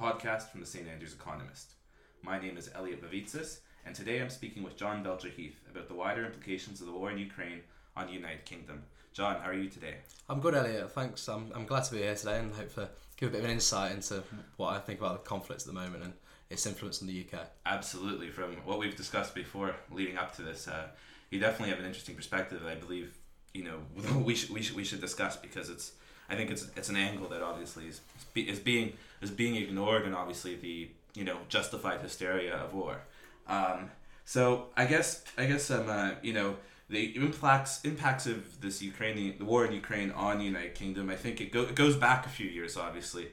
podcast from the St. Andrews Economist. My name is Elliot Bavitsas, and today I'm speaking with John Belcher Heath about the wider implications of the war in Ukraine on the United Kingdom. John, how are you today? I'm good, Elliot. Thanks. I'm, I'm glad to be here today and hope to give a bit of an insight into what I think about the conflicts at the moment and its influence on the UK. Absolutely. From what we've discussed before, leading up to this, uh, you definitely have an interesting perspective. That I believe you know we should we should we should discuss because it's I think it's it's an angle that obviously is is being is being ignored and obviously the you know justified hysteria of war. Um, so I guess I guess um uh, you know the impacts impacts of this Ukrainian the war in Ukraine on the United Kingdom. I think it, go, it goes back a few years, obviously,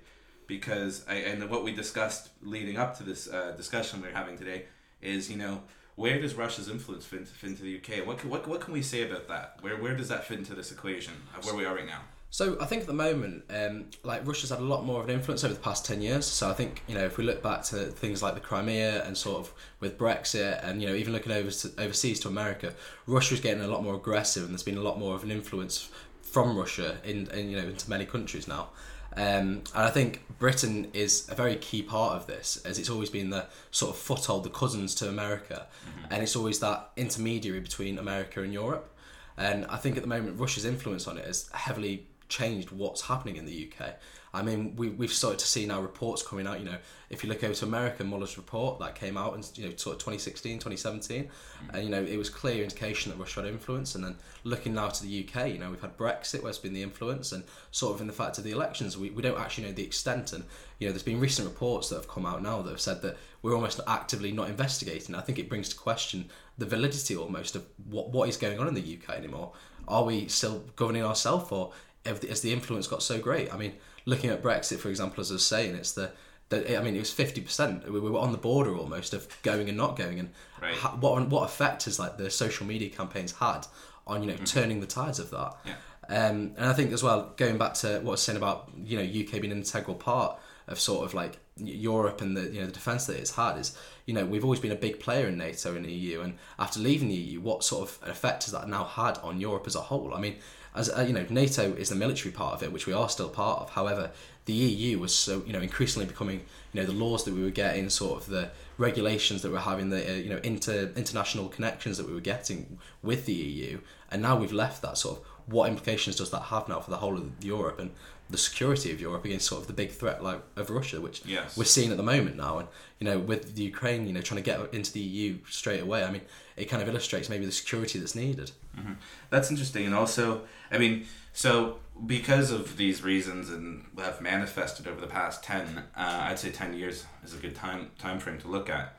because I, and what we discussed leading up to this uh, discussion we're having today is you know where does Russia's influence fit, fit into the UK? What can, what, what can we say about that? Where where does that fit into this equation of where we are right now? So I think at the moment, um, like Russia's had a lot more of an influence over the past ten years. So I think you know if we look back to things like the Crimea and sort of with Brexit, and you know even looking over to, overseas to America, Russia's getting a lot more aggressive, and there's been a lot more of an influence from Russia in, in you know into many countries now. Um, and I think Britain is a very key part of this, as it's always been the sort of foothold, the cousins to America, mm-hmm. and it's always that intermediary between America and Europe. And I think at the moment Russia's influence on it is heavily changed what's happening in the UK. I mean, we, we've started to see now reports coming out. You know, if you look over to America, Mueller's report that came out in you know sort of 2016, 2017, mm-hmm. and you know it was clear indication that Russia had influence. And then looking now to the UK, you know, we've had Brexit, where it's been the influence, and sort of in the fact of the elections, we, we don't actually know the extent. And you know, there's been recent reports that have come out now that have said that we're almost actively not investigating. I think it brings to question the validity almost of what what is going on in the UK anymore. Are we still governing ourselves, or has the influence got so great? I mean, looking at Brexit, for example, as I was saying, it's the I mean, it was fifty percent. We were on the border almost of going and not going, and right. what what effect has like the social media campaigns had on you know mm-hmm. turning the tides of that? Yeah. Um, and I think as well, going back to what I was saying about you know UK being an integral part of sort of like Europe and the you know the defence that it's had is you know we've always been a big player in NATO and the EU, and after leaving the EU, what sort of effect has that now had on Europe as a whole? I mean, as uh, you know, NATO is the military part of it, which we are still part of. However, the EU was so you know increasingly becoming you know the laws that we were getting, sort of the regulations that we're having, the uh, you know inter international connections that we were getting with the EU, and now we've left that sort of. What implications does that have now for the whole of Europe and the security of Europe against sort of the big threat like of Russia, which yes. we're seeing at the moment now, and you know with the Ukraine, you know trying to get into the EU straight away. I mean, it kind of illustrates maybe the security that's needed. Mm-hmm. That's interesting, and also, I mean, so because of these reasons and have manifested over the past ten, uh, I'd say ten years is a good time time frame to look at.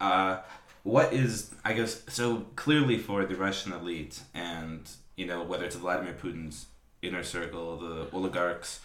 Uh, what is I guess so clearly for the Russian elite and you know whether it's Vladimir Putin's inner circle, the oligarchs,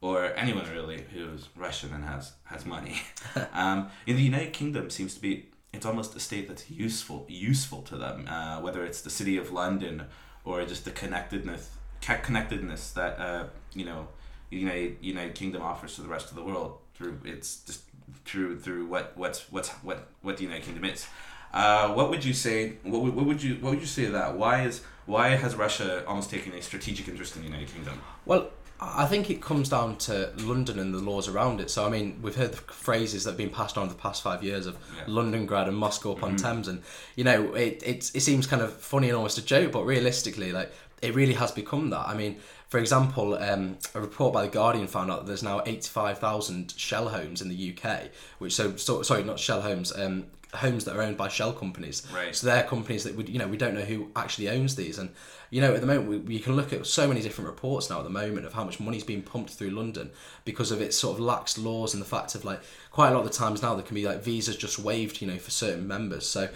or anyone really who's Russian and has has money. um, in the United Kingdom, seems to be it's almost a state that's useful useful to them. Uh, whether it's the city of London or just the connectedness connectedness that uh, you know United United Kingdom offers to the rest of the world through it's just through through what what's what's what what the United Kingdom is. Uh, what would you say? What would, what would you what would you say to that? Why is why has Russia almost taken a strategic interest in the United Kingdom? Well, I think it comes down to London and the laws around it. So I mean, we've heard the phrases that have been passed on the past five years of yeah. Londongrad and Moscow upon mm-hmm. Thames, and you know, it, it it seems kind of funny and almost a joke, but realistically, like it really has become that. I mean, for example, um, a report by the Guardian found out that there's now eighty five thousand shell homes in the UK, which so, so sorry, not shell homes, um, homes that are owned by shell companies. Right. So they're companies that would you know we don't know who actually owns these, and you know at the moment we, we can look at so many different reports now at the moment of how much money's being pumped through London because of its sort of lax laws and the fact of like quite a lot of the times now there can be like visas just waived you know for certain members. So.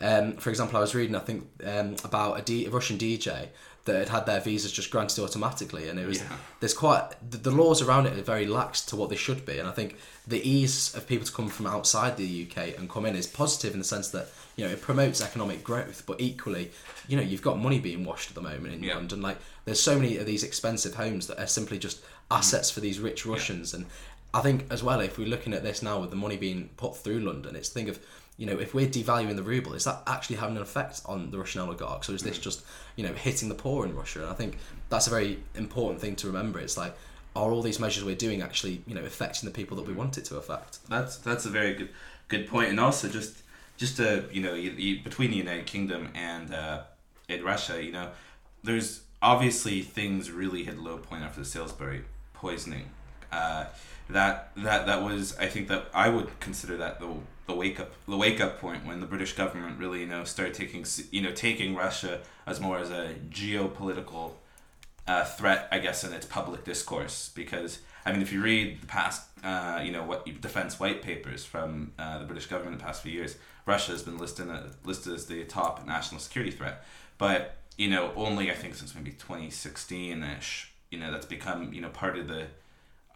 Um, for example, I was reading, I think, um, about a, D- a Russian DJ that had had their visas just granted automatically, and it was yeah. there's quite the, the, laws around it are very lax to what they should be, and I think the ease of people to come from outside the UK and come in is positive in the sense that you know it promotes economic growth, but equally, you know, you've got money being washed at the moment in yeah. London. Like there's so many of these expensive homes that are simply just assets mm. for these rich Russians, yeah. and I think as well if we're looking at this now with the money being put through London, it's think of you know, if we're devaluing the ruble, is that actually having an effect on the Russian oligarchs, or is this just, you know, hitting the poor in Russia? And I think that's a very important thing to remember. It's like, are all these measures we're doing actually you know affecting the people that we want it to affect? That's that's a very good good point, and also just just to you know you, you, between the United Kingdom and uh, and Russia, you know, there's obviously things really hit low point after the Salisbury poisoning. Uh, that that that was I think that I would consider that the the wake up the wake up point when the British government really you know started taking you know taking Russia as more as a geopolitical uh, threat I guess in its public discourse. Because I mean if you read the past uh, you know what defense white papers from uh, the British government the past few years Russia has been listed uh, listed as the top national security threat. But you know only I think since maybe 2016 ish you know that's become you know part of the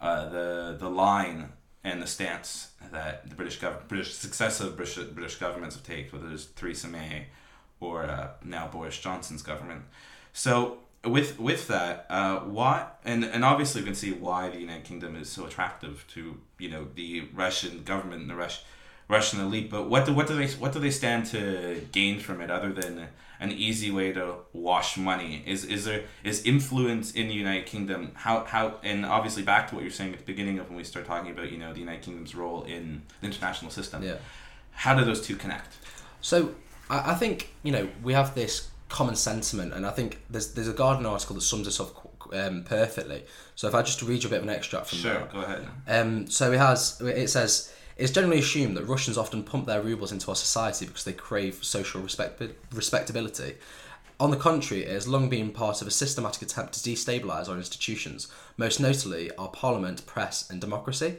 uh, the the line and the stance that the British government, British successive British, British governments have taken, whether it's Theresa May or uh, now Boris Johnson's government. So with with that, uh, why and and obviously we can see why the United Kingdom is so attractive to you know the Russian government and the Russian Russian elite. But what do what do they what do they stand to gain from it other than an easy way to wash money? Is is there is influence in the United Kingdom? How how and obviously back to what you're saying at the beginning of when we start talking about you know the United Kingdom's role in the international system. Yeah. How do those two connect? So I, I think you know we have this common sentiment, and I think there's there's a Guardian article that sums this up um, perfectly. So if I just read you a bit of an extract from sure, that. go ahead. Um, so it has it says it's generally assumed that Russians often pump their rubles into our society because they crave social respect- respectability. On the contrary, it has long been part of a systematic attempt to destabilise our institutions, most notably our parliament, press, and democracy.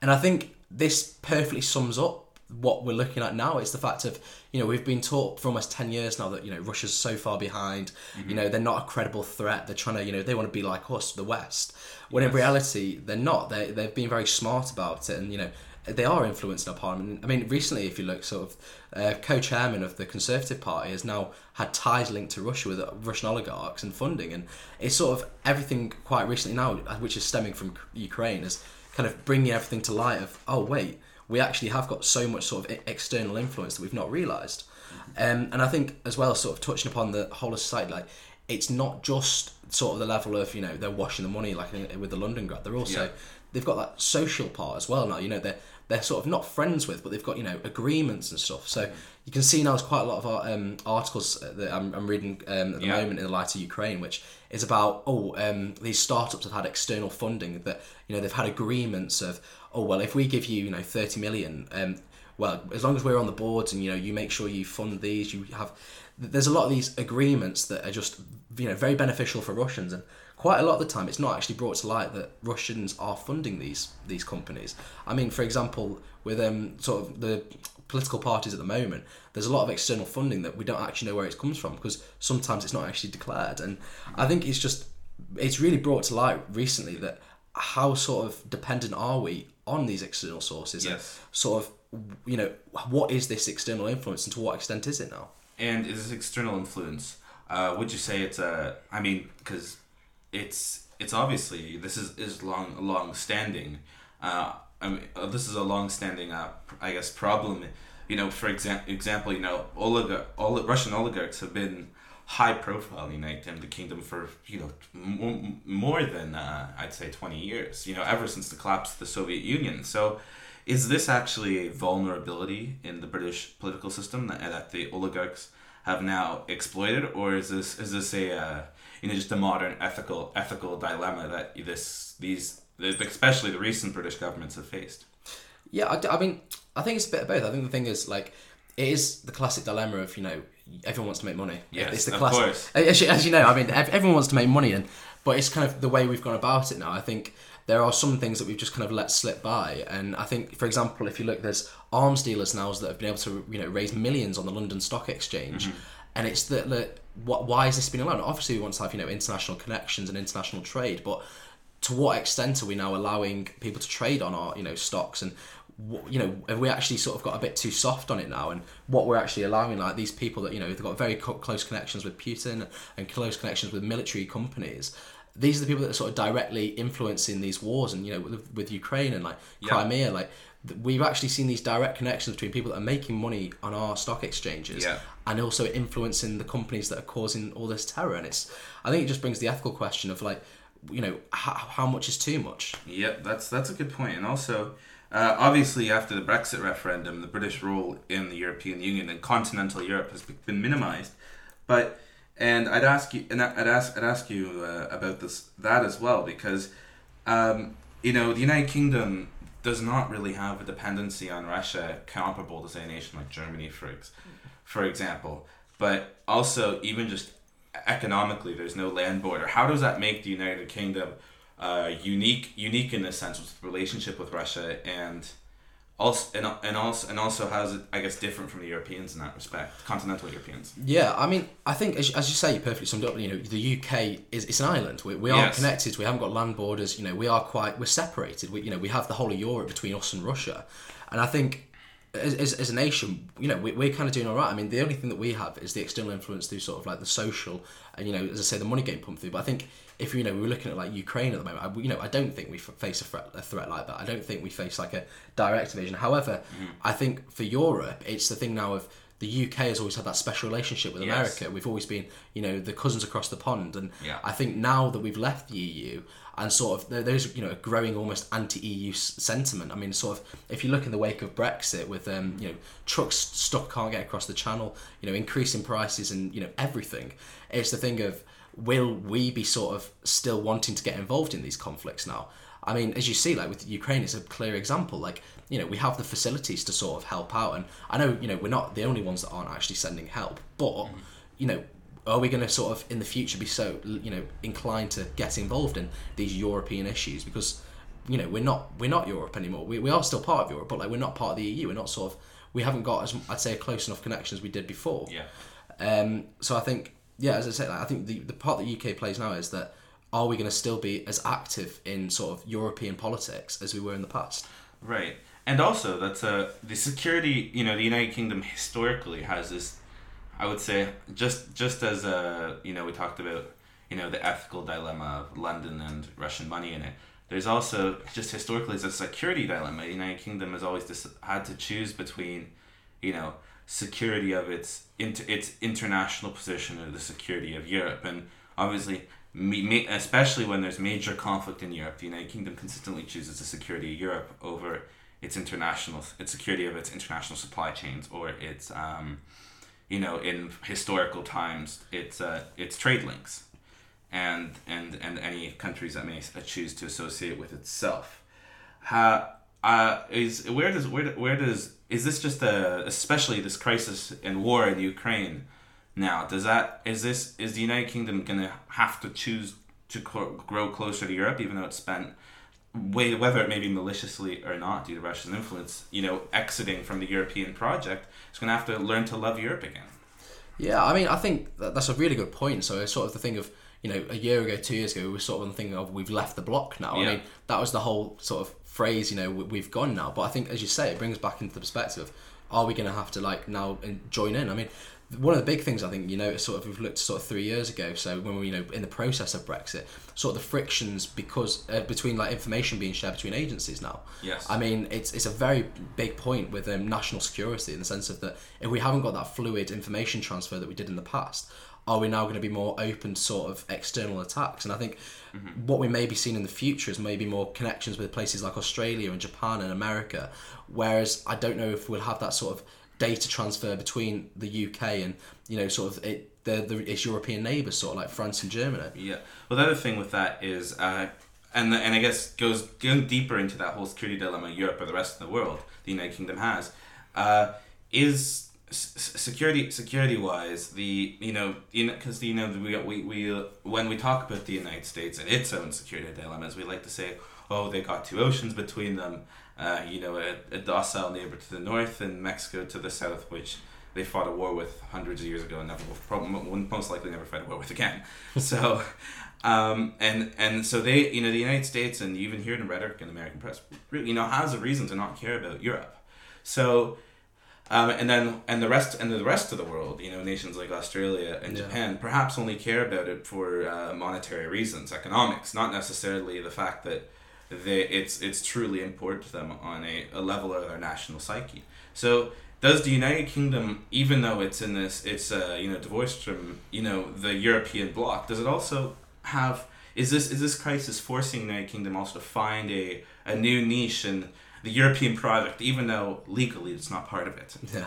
And I think this perfectly sums up what we're looking at now. It's the fact of, you know, we've been taught for almost 10 years now that, you know, Russia's so far behind, mm-hmm. you know, they're not a credible threat. They're trying to, you know, they want to be like us, the West. When yes. in reality, they're not. They, they've been very smart about it. And, you know, they are influencing our parliament. I mean, recently, if you look, sort of, uh, co-chairman of the Conservative Party has now had ties linked to Russia with Russian oligarchs and funding, and it's sort of everything quite recently now, which is stemming from Ukraine, is kind of bringing everything to light of oh wait, we actually have got so much sort of external influence that we've not realised, um, and I think as well, sort of touching upon the whole of society, like it's not just sort of the level of you know they're washing the money like with the Londongrad, they're also yeah. they've got that social part as well now. You know they're they're sort of not friends with, but they've got you know agreements and stuff. So you can see now there's quite a lot of our, um, articles that I'm, I'm reading um, at the yeah. moment in the light of Ukraine, which is about oh um, these startups have had external funding that you know they've had agreements of oh well if we give you you know 30 million um, well as long as we're on the boards and you know you make sure you fund these you have there's a lot of these agreements that are just you know very beneficial for Russians and quite a lot of the time it's not actually brought to light that Russians are funding these these companies. I mean, for example, with um, sort of the political parties at the moment, there's a lot of external funding that we don't actually know where it comes from because sometimes it's not actually declared. And I think it's just it's really brought to light recently that how sort of dependent are we on these external sources? Yes. And sort of you know what is this external influence and to what extent is it now? And is this external influence? Uh, would you say it's a? I mean, because it's it's obviously this is is long long standing. Uh, I mean, uh, this is a long standing uh, I guess problem. You know, for example, example, you know, oligar- all Russian oligarchs have been high profile in the Kingdom for you know m- more than uh, I'd say twenty years. You know, ever since the collapse of the Soviet Union. So, is this actually a vulnerability in the British political system that, that the oligarchs have now exploited, or is this is this a uh, you know just a modern ethical ethical dilemma that this these especially the recent British governments have faced. Yeah, I, I mean, I think it's a bit of both. I think the thing is like it is the classic dilemma of you know everyone wants to make money. Yes, it's the of classic, course. As you, as you know, I mean, everyone wants to make money, and but it's kind of the way we've gone about it now. I think there are some things that we've just kind of let slip by, and I think, for example, if you look, there's arms dealers now that have been able to you know raise millions on the London Stock Exchange. Mm-hmm and it's that that what why has this been allowed? Obviously, we want to have you know international connections and international trade, but to what extent are we now allowing people to trade on our you know stocks and you know have we actually sort of got a bit too soft on it now and what we're actually allowing like these people that you know they've got very co- close connections with Putin and close connections with military companies these are the people that are sort of directly influencing these wars and you know with, with Ukraine and like yeah. Crimea like we've actually seen these direct connections between people that are making money on our stock exchanges yeah. and also influencing the companies that are causing all this terror and it's i think it just brings the ethical question of like you know how, how much is too much. Yep, that's that's a good point, and also. Uh, obviously, after the Brexit referendum, the British role in the European Union and continental Europe has been minimised. But and I'd ask you, and I'd ask, I'd ask you uh, about this that as well because, um, you know, the United Kingdom does not really have a dependency on Russia comparable to say a nation like Germany, for ex- for example. But also, even just economically, there's no land border. How does that make the United Kingdom uh, unique? Unique in a sense, with relationship with Russia and also and, and also and also how's it I guess different from the Europeans in that respect, continental Europeans. Yeah, I mean, I think as, as you say, you perfectly summed up. You know, the UK is it's an island. We, we are Yes. connected. We haven't got land borders. You know, we are quite we're separated. We you know we have the whole of Europe between us and Russia, and I think. As, as, as a nation, you know, we, we're kind of doing all right. I mean, the only thing that we have is the external influence through sort of like the social and, you know, as I say, the money getting pumped through. But I think if, you know, we were looking at like Ukraine at the moment, I, you know, I don't think we face a threat, a threat like that. I don't think we face like a direct invasion. However, mm-hmm. I think for Europe, it's the thing now of the UK has always had that special relationship with Yes. America. We've always been, you know, the cousins across the pond. And Yeah. I think now that we've left the EU and sort of there's, you know, a growing almost anti-EU sentiment. I mean, sort of if you look in the wake of Brexit with, um, you know, trucks stuck can't get across the channel, you know, increasing prices and, you know, everything. It's the thing of will we be sort of still wanting to get involved in these conflicts now? I mean, as you see, like with Ukraine, it's a clear example. Like, you know, we have the facilities to sort of help out, and I know, you know, we're not the only ones that aren't actually sending help, but, you know, are we going to sort of in the future be so, you know, inclined to get involved in these European issues because, you know, we're not we're not Europe anymore. We, we are still part of Europe, but like we're not part of the EU. We're not sort of we haven't got as I'd say a close enough connection as we did before. Yeah. Um, so I think, yeah, as I said, like, I think the, the part that UK plays now is that are we going to still be as active in sort of European politics as we were in the past? Right. And also, that's uh, the security. You know, the United Kingdom historically has this. I would say just just as uh, you know we talked about you know the ethical dilemma of London and Russian money in it. There's also just historically as a security dilemma. The United Kingdom has always dis- had to choose between, you know, security of its inter- its international position or the security of Europe, and obviously. Especially when there's major conflict in Europe, the United Kingdom consistently chooses the security of Europe over its international, its security of its international supply chains, or its, um, you know, in historical times, its uh, its trade links, and and and any countries that may choose to associate with itself. Ha, uh, is where does where where does is this just a especially this crisis and war in Ukraine? Now, does that is this is the United Kingdom gonna have to choose to grow closer to Europe, even though it's spent whether it may be maliciously or not due to Russian influence, you know, exiting from the European project, it's gonna have to learn to love Europe again. Yeah, I mean, I think that, that's a really good point. So it's sort of the thing of, you know, a year ago, two years ago, we were sort of on the thing of we've left the block now. I mean, that was the whole sort of phrase, you know, we- we've gone now. But I think, as you say, it brings back into the perspective of, are we going to have to, like, now uh, join in? I mean, one of the big things I think, you know, sort of, we've looked sort of three years ago, so when we you know, in the process of Brexit, sort of the frictions because uh, between, like, information being shared between agencies now. Yes. I mean, it's it's a very big point with um, national security in the sense of that if we haven't got that fluid information transfer that we did in the past, are we now going to be more open to sort of external attacks? And I think what we may be seeing in the future is maybe more connections with places like Australia and Japan and America, whereas I don't know if we'll have that sort of data transfer between the UK and you know sort of it the, the its European neighbours, sort of like France and Germany. Yeah. Well, the other thing with that is, uh, and and I guess goes going deeper into that whole security dilemma Europe or the rest of the world the United Kingdom has, uh, is security security wise the you know you know because you know we we we uh, when we talk about the United States and its own security dilemmas we like to say oh they got two oceans between them uh, you know a, a docile neighbor to the north and Mexico to the south which they fought a war with hundreds of years ago and never will prob- will most likely never fight a war with again so um, and and so they you know the United States and you even hear it in rhetoric in the American press you know has a reason to not care about Europe so um, and then and the rest and the rest of the world, you know, nations like Australia and Yeah. Japan, perhaps only care about it for uh, monetary reasons, economics, not necessarily the fact that they it's it's truly important to them on a, a level of their national psyche. So does the United Kingdom, even though it's in this, it's uh, you know divorced from you know the European bloc, does it also have is this is this crisis forcing the United Kingdom also to find a a new niche in the European project, even though legally it's not part of it? Yeah.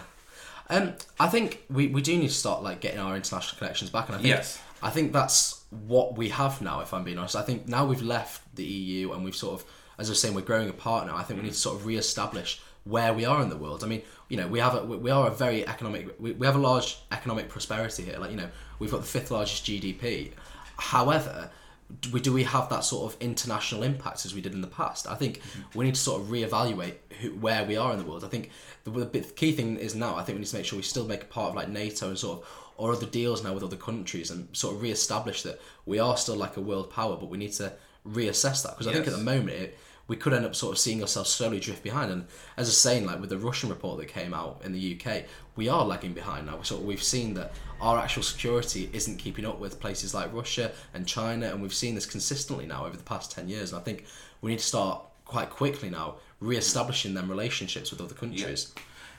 Um, I think we, we do need to start like getting our international connections back, and I think Yes. I think that's what we have now. If I'm being honest, I think now we've left the EU and we've sort of, as I was saying, we're growing apart now. I think we need to sort of re-establish where we are in the world. I mean, you know, we have a, we are a very economic, we, we have a large economic prosperity here. Like you know, we've got the fifth largest GDP. However, do we, do we have that sort of international impact as we did in the past? I think we need to sort of reevaluate who, where we are in the world. I think the, the key thing is now, I think we need to make sure we still make a part of like NATO and sort of or other deals now with other countries and sort of re-establish that we are still like a world power, but we need to reassess that because I think at the moment it, we could end up sort of seeing ourselves slowly drift behind. And as I was saying, like with the Russian report that came out in the UK, we are lagging behind now. So we've seen that our actual security isn't keeping up with places like Russia and China, and we've seen this consistently now over the past ten years. And I think we need to start quite quickly now re-establishing them relationships with other countries.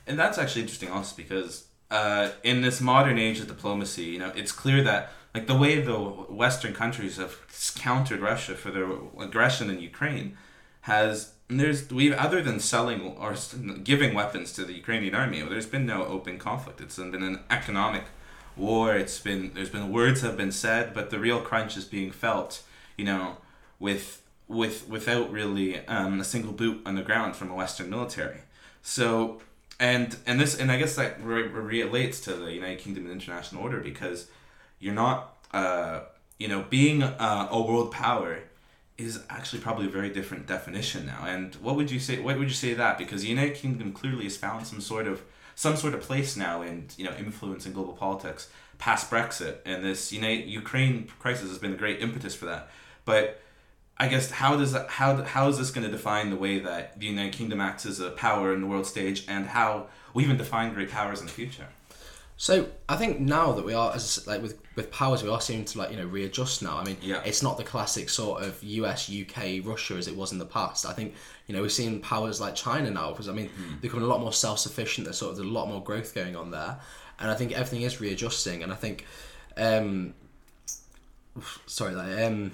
And that's actually interesting also because uh, in this modern age of diplomacy, you know, it's clear that like the way the Western countries have countered Russia for their aggression in Ukraine has there's we other than selling or giving weapons to the Ukrainian army, there's been no open conflict. It's been an economic war. It's been there's been words have been said, but the real crunch is being felt. You know, with with without really um, a single boot on the ground from a Western military. So and and this and I guess that re- re- relates to the United Kingdom and international order because you're not uh, you know being uh, a world power is actually probably a very different definition now. And what would you say? What would you say that? Because the United Kingdom clearly has found some sort of some sort of place now in you know influence in global politics past Brexit, and this United Ukraine crisis has been a great impetus for that. But I guess how does that, how how is this going to define the way that the United Kingdom acts as a power in the world stage, and how we even define great powers in the future? So I think now that we are as like with with powers, we are seeming to like you know readjust now. I mean, Yeah. it's not the classic sort of US, UK, Russia as it was in the past. I think you know we've seen powers like China now because I mean they're becoming a lot more self sufficient. There's sort of there's a lot more growth going on there, and I think everything is readjusting. And I think, um, sorry, like um,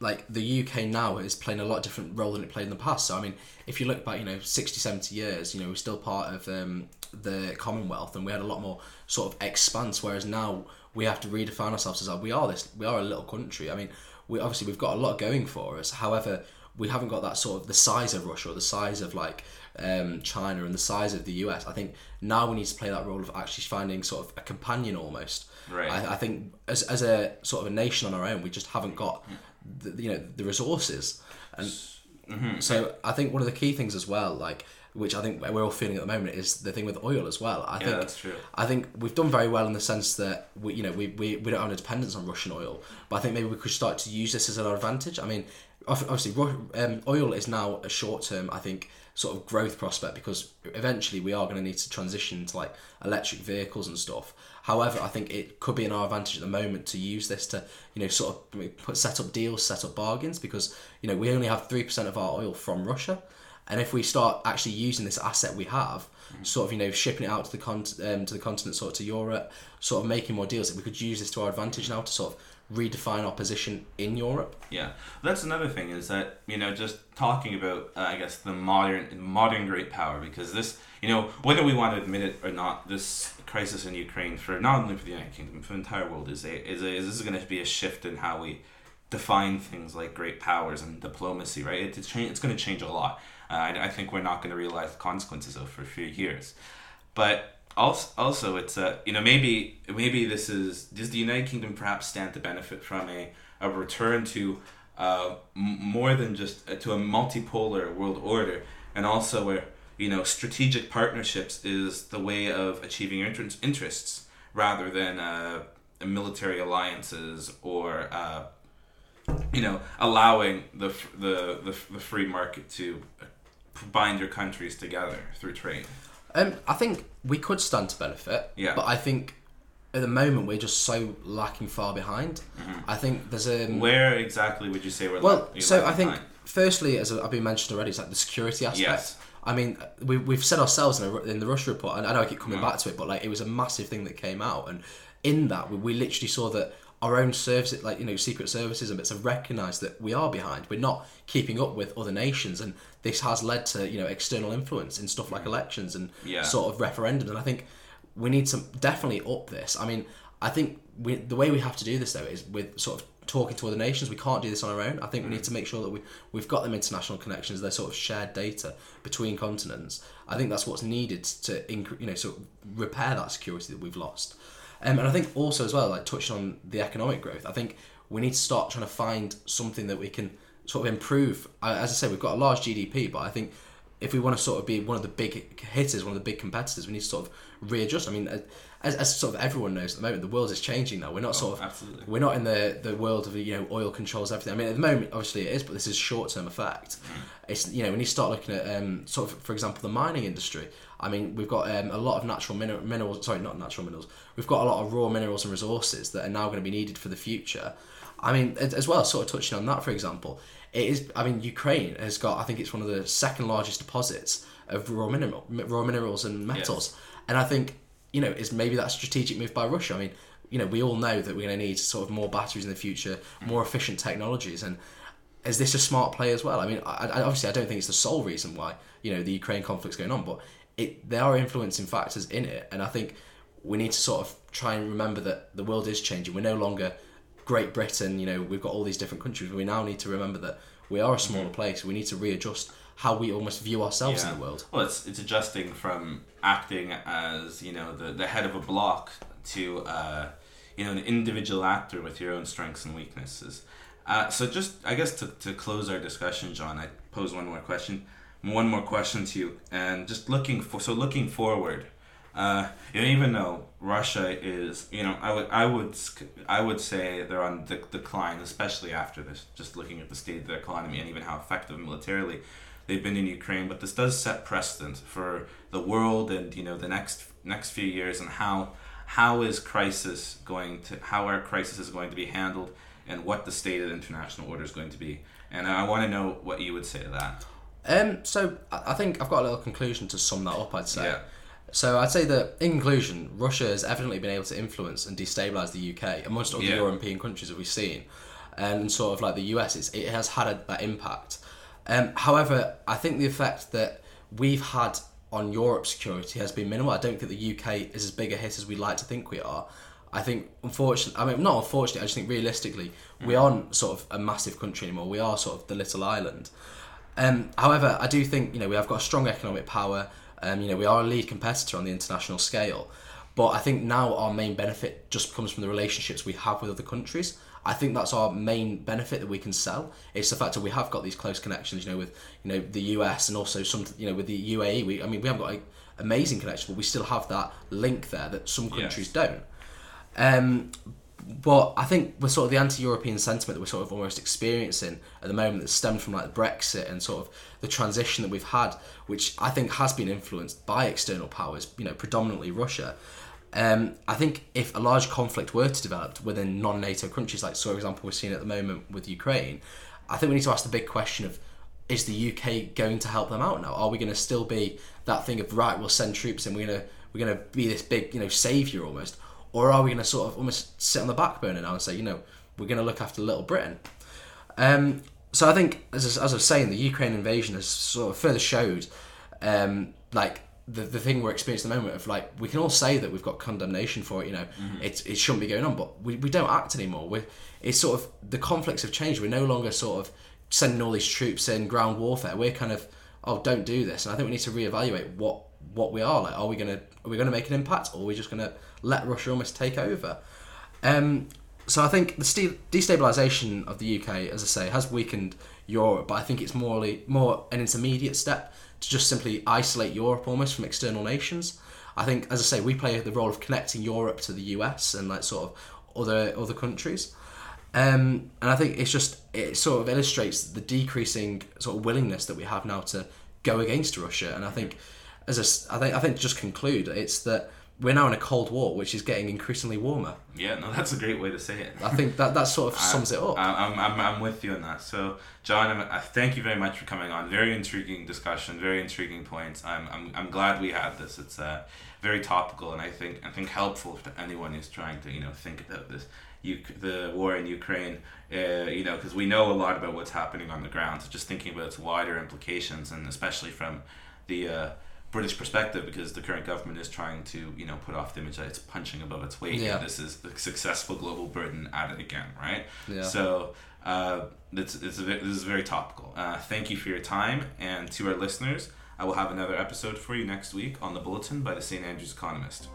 like the UK now is playing a lot different role than it played in the past. So I mean, if you look back, you know, 60, 70 years, you know, we're still part of um, the Commonwealth, and we had a lot more sort of expanse. Whereas now we have to redefine ourselves as like, we are this, we are a little country. I mean, we obviously we've got a lot going for us. However, we haven't got that sort of the size of Russia or the size of like um, China and the size of the US. I think now we need to play that role of actually finding sort of a companion almost. Right. I, I think as, as a sort of a nation on our own, we just haven't got the, you know the resources, and Mm-hmm. so I think one of the key things as well, like which I think we're all feeling at the moment, is the thing with oil as well. I Yeah, think that's true. I think we've done very well in the sense that we, you know, we, we, we don't have a dependence on Russian oil, but I think maybe we could start to use this as an advantage. I mean, obviously, um, oil is now a short term, I think, sort of growth prospect because eventually we are going to need to transition to like electric vehicles and stuff. However, I think it could be in our advantage at the moment to use this to, you know, sort of put set up deals, set up bargains because you know we only have three percent of our oil from Russia. And if we start actually using this asset we have, sort of you know shipping it out to the con- um, to the continent, sort of to Europe, sort of making more deals, that we could use this to our advantage now to sort of redefine our position in Europe. Yeah, that's another thing is that you know just talking about uh, I guess the modern modern great power because this you know whether we want to admit it or not this crisis in Ukraine for not only for the United Kingdom for the entire world is a is a is this is going to be a shift in how we define things like great powers and diplomacy right? It, it's it's going to change a lot. Uh, I, I think we're not going to realize the consequences of for a few years. But also, also it's uh, you know maybe maybe this is does the United Kingdom perhaps stand to benefit from a, a return to uh, more than just uh, to a multipolar world order and also where you know strategic partnerships is the way of achieving inter- interests rather than uh, military alliances or uh, you know allowing the, the the the free market to bind your countries together through trade. Um, I think we could stand to benefit. Yeah. But I think at the moment we're just so lacking far behind. Mm-hmm. I think there's a Where exactly would you say we're well. la- So I think behind? firstly, as I've been mentioned already, it's like the security aspect. Yes. I mean, we, we've said ourselves in, a, in the Russia report, and I know I keep coming Yeah. back to it, but like it was a massive thing that came out, and in that we, we literally saw that our own services, like you know, secret services and bits, have recognised that we are behind. We're not keeping up with other nations, and this has led to you know external influence in stuff like elections and Yeah. sort of referendums. And I think we need to definitely up this. I mean, I think we, the way we have to do this though is with sort of talking to other nations. We can't do this on our own. I think we need to make sure that we we've got them international connections. They're sort of shared data between continents. I think that's what's needed to incre- you know sort of repair that security that we've lost. Um, and I think also as well, like touching on the economic growth, I think we need to start trying to find something that we can sort of improve. As I say, we've got a large GDP, but I think if we want to sort of be one of the big hitters, one of the big competitors, we need to sort of readjust. I mean, as, as sort of everyone knows at the moment, the world is changing now. We're not sort of absolutely. we're not in the the world of you know oil controls everything. I mean, at the moment, obviously it is, but this is short term effect. It's you know when you start looking at um, sort of for example the mining industry. I mean, we've got um, a lot of natural mineral, minerals. Sorry, not natural minerals. We've got a lot of raw minerals and resources that are now going to be needed for the future. I mean, as well, sort of touching on that, for example, it is. I mean, Ukraine has got. I think it's one of the second largest deposits of raw mineral, raw minerals and metals. Yes. And I think you know, is maybe that strategic move by Russia. I mean, you know, we all know that we're going to need sort of more batteries in the future, more efficient technologies, and is this a smart play as well? I mean, I, I, obviously, I don't think it's the sole reason why you know the Ukraine conflict's going on, but it there are influencing factors in it, and I think we need to sort of try and remember that the world is changing. We're no longer Great Britain. You know, we've got all these different countries. We now need to remember that we are a smaller place. We need to readjust how we almost view ourselves in the world. Well, it's it's adjusting from acting as you know the, the head of a block to uh, you know an individual actor with your own strengths and weaknesses. Uh, so just I guess to, to close our discussion, John, I pose one more question, one more question to you, and just looking for so looking forward. Uh, you know, even though Russia is, you know, I would, I would, I would say they're on the decline, especially after this. Just looking at the state of their economy and even how effective militarily they've been in Ukraine. But this does set precedent for the world and you know the next next few years and how how is crisis going to how our crisis is going to be handled and what the state of the international order is going to be. And I want to know what you would say to that. Um, so I I think I've got a little conclusion to sum that up. I'd say. Yeah. So I'd say that in conclusion, Russia has evidently been able to influence and destabilize the UK amongst other Yeah. European countries that we've seen, and sort of like the US, it's, it has had a, that impact. Um, however, I think the effect that we've had on Europe's security has been minimal. I don't think the UK is as big a hit as we'd like to think we are. I think, unfortunately, I mean, not unfortunately, I just think realistically, we aren't sort of a massive country anymore. We are sort of the little island. Um, however, I do think you know we have got a strong economic power. Um, you know we are a lead competitor on the international scale, but I think now our main benefit just comes from the relationships we have with other countries. I think that's our main benefit that we can sell. It's the fact that we have got these close connections, you know, with you know the US and also some, you know, with the UAE. We, I mean, we haven't got an amazing connection, but we still have that link there that some countries don't. Um, but I think with sort of the anti-European sentiment that we're sort of almost experiencing at the moment that stemmed from like Brexit and sort of the transition that we've had, which I think has been influenced by external powers, you know, predominantly Russia. Um, I think if a large conflict were to develop within non-NATO countries, like for example, we're seeing at the moment with Ukraine, I think we need to ask the big question of: Is the UK going to help them out now? Are we going to still be that thing of right? We'll send troops and we're gonna we're gonna be this big you know savior almost, or are we going to sort of almost sit on the back burner now and say you know we're going to look after Little Britain? Um, so I think, as, I- as I was saying, the Ukraine invasion has sort of further showed, um, like the, the thing we're experiencing at the moment of like we can all say that we've got condemnation for it. You know, it, it shouldn't be going on, but we, we don't act anymore. We're, it's sort of the conflicts have changed. We're no longer sort of sending all these troops in ground warfare. We're kind of oh don't do this, and I think we need to reevaluate what what we are like. Are we gonna are we gonna make an impact, or are we just gonna let Russia almost take over? Um, so I think the ste- destabilization of the UK, as I say, has weakened Europe, but I think it's morely more an intermediate step to just simply isolate Europe almost from external nations. I think, as I say, we play the role of connecting Europe to the US and like sort of other other countries. Um, and I think it's just it sort of illustrates the decreasing sort of willingness that we have now to go against Russia. And I think, as a I think I think to just conclude, it's that we're now in a cold war, which is getting increasingly warmer. Yeah, no, that's a great way to say it. I think that that sort of sums it up. I, I'm, I'm, I'm with you on that. So, John, I'm, I thank you very much for coming on. Very intriguing discussion, very intriguing points. I'm, I'm, I'm glad we had this. It's uh, very topical and I think I think helpful to anyone who's trying to you know think about this. You, the war in Ukraine, uh, you know, because we know a lot about what's happening on the ground. So just thinking about its wider implications, and especially from the uh, British perspective, because the current government is trying to, you know, put off the image that it's punching above its weight. Yeah. And this is the successful global Britain at it again, right? Yeah. So uh, it's, it's a, this is very topical. Uh, thank you for your time, and to our listeners, I will have another episode for you next week on the Bulletin by the St. Andrews Economist.